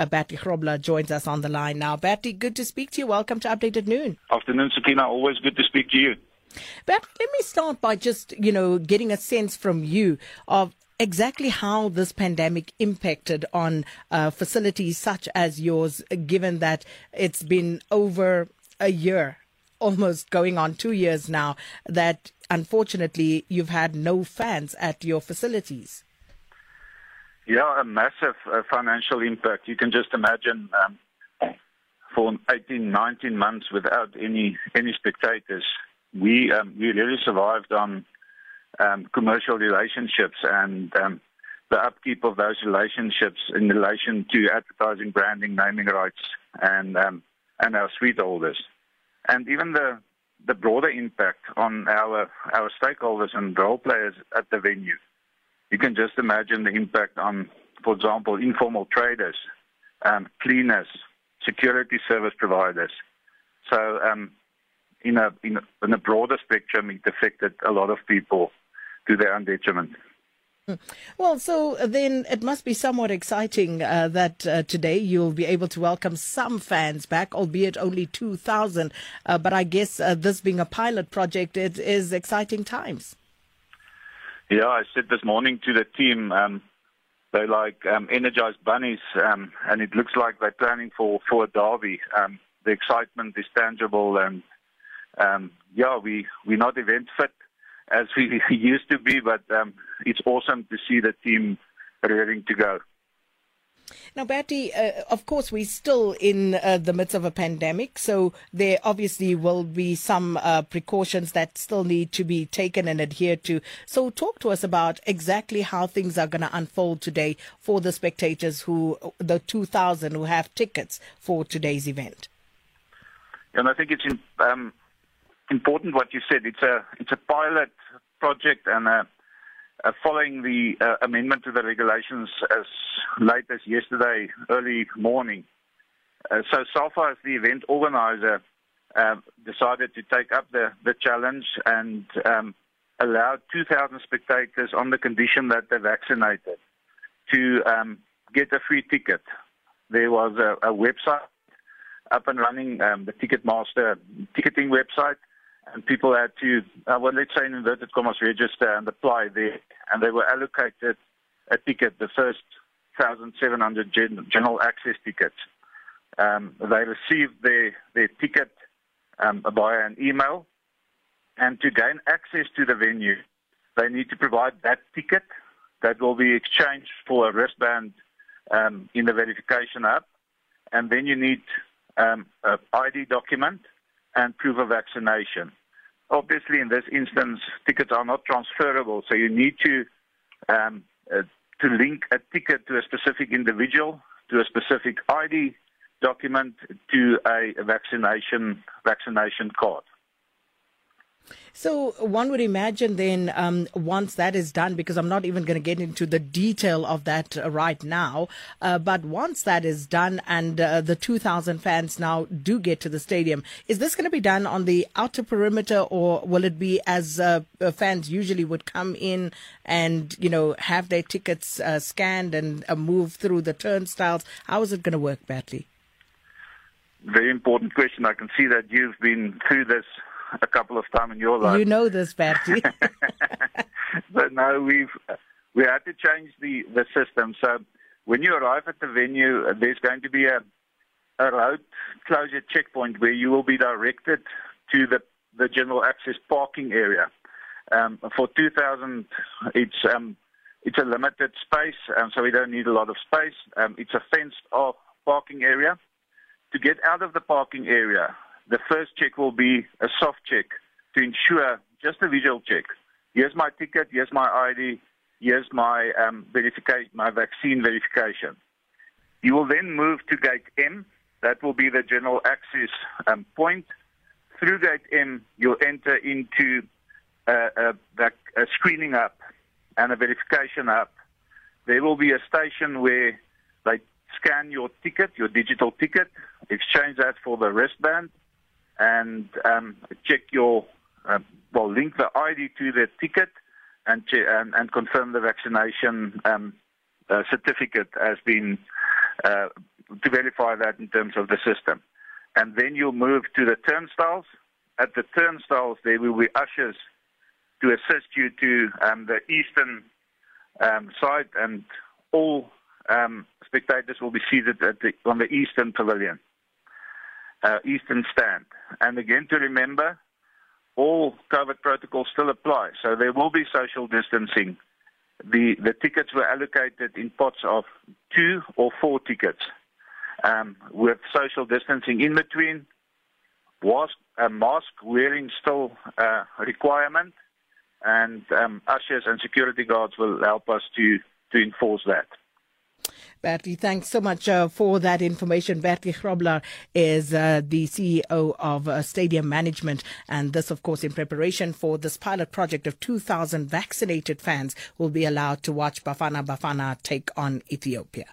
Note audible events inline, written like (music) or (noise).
uh, Bertie Grobler joins us on the line now. Bertie, good to speak to you. Welcome to Updated Noon. Afternoon, Sakina. Always good to speak to you. But let me start by just, you know, getting a sense from you of exactly how this pandemic impacted on uh, facilities such as yours, given that it's been over a year, almost going on two years now, that unfortunately you've had no fans at your facilities. Yeah, a massive uh, financial impact. You can just imagine um, for 18, 19 months without any any spectators we um, we really survived on um, commercial relationships and um, the upkeep of those relationships in relation to advertising, branding, naming rights, and um, and our suite holders, and even the the broader impact on our our stakeholders and role players at the venue. You can just imagine the impact on, for example, informal traders, um, cleaners, security service providers. So um, in a, in a in a broader spectrum, it affected a lot of people to their own detriment. Hmm. Well, so then it must be somewhat exciting uh, that uh, today you'll be able to welcome some fans back, albeit only 2,000. Uh, but I guess uh, this being a pilot project, it is exciting times. Yeah, I said this morning to the team, um, they're like um, energized bunnies, um, and it looks like they're planning for, for a derby. Um, the excitement is tangible, and um, yeah, we we're not event fit as we (laughs) used to be, but um, it's awesome to see the team ready to go. Now, Bertie, uh, of course, we're still in uh, the midst of a pandemic, so there obviously will be some uh, precautions that still need to be taken and adhered to. So, talk to us about exactly how things are going to unfold today for the spectators who, the 2,000 who have tickets for today's event. And I think it's um, important what you said. It's a it's a pilot project, and uh, uh, following the uh, amendment to the regulations as late as yesterday early morning. Uh, so, so far as the event organizer uh, decided to take up the, the challenge and um, allow 2,000 spectators on the condition that they're vaccinated to um, get a free ticket. There was a, a website up and running, um, the Ticketmaster ticketing website, and people had to, uh, well, let's say in inverted commas, register and apply there, and they were allocated a ticket, the first 1,700 gen- general access tickets. Um, they received their, their ticket um, via an email, and to gain access to the venue, they need to provide that ticket that will be exchanged for a wristband um, in the verification app, and then you need um, an ID document and proof of vaccination. Obviously, in this instance, tickets are not transferable, so you need to um, uh, to link a ticket to a specific individual, to a specific ID document, to a vaccination vaccination card. So one would imagine then, um, once that is done, because I'm not even going to get into the detail of that uh, right now, uh, but once that is done and uh, the 2,000 fans now do get to the stadium, is this going to be done on the outer perimeter or will it be as uh, uh fans usually would come in and, you know, have their tickets uh, scanned and move through the turnstiles? How is it going to work, Bertie? Very important question. I can see that you've been through this (laughs) a couple of times in your life. You know this, Bertie. (laughs) but no, we've we had to change the the system. So when you arrive at the venue, there's going to be a a road closure checkpoint where you will be directed to the the general access parking area. Um, for 2,000, it's um, it's a limited space, um, so we don't need a lot of space. Um, it's a fenced-off parking area. To get out of the parking area, the first check will be a soft check to ensure just a visual check. Here's my ticket, here's my ID, here's my um, verification, my vaccine verification. You will then move to gate M. That will be the general access um, point. Through gate M, you'll enter into a, a, a screening app and a verification app. There will be a station where they scan your ticket, your digital ticket, exchange that for the wristband, and um, check your, uh, well, link the ID to the ticket and, and, and confirm the vaccination um, uh, certificate has been uh, to verify that in terms of the system. And then you'll move to the turnstiles. At the turnstiles, there will be ushers to assist you to um, the eastern um, side, and all um, spectators will be seated the, on the eastern pavilion, uh, eastern stand. And again, to remember, all COVID protocols still apply, so there will be social distancing. The the tickets were allocated in pots of two or four tickets, um, with social distancing in between. Was a mask wearing still a requirement, and um, ushers and security guards will help us to to enforce that. Bertie, thanks so much uh, for that information. Bertie Grobler is uh, the CEO of uh, Stadium Management, and this, of course, in preparation for this pilot project of 2,000 vaccinated fans will be allowed to watch Bafana Bafana take on Ethiopia.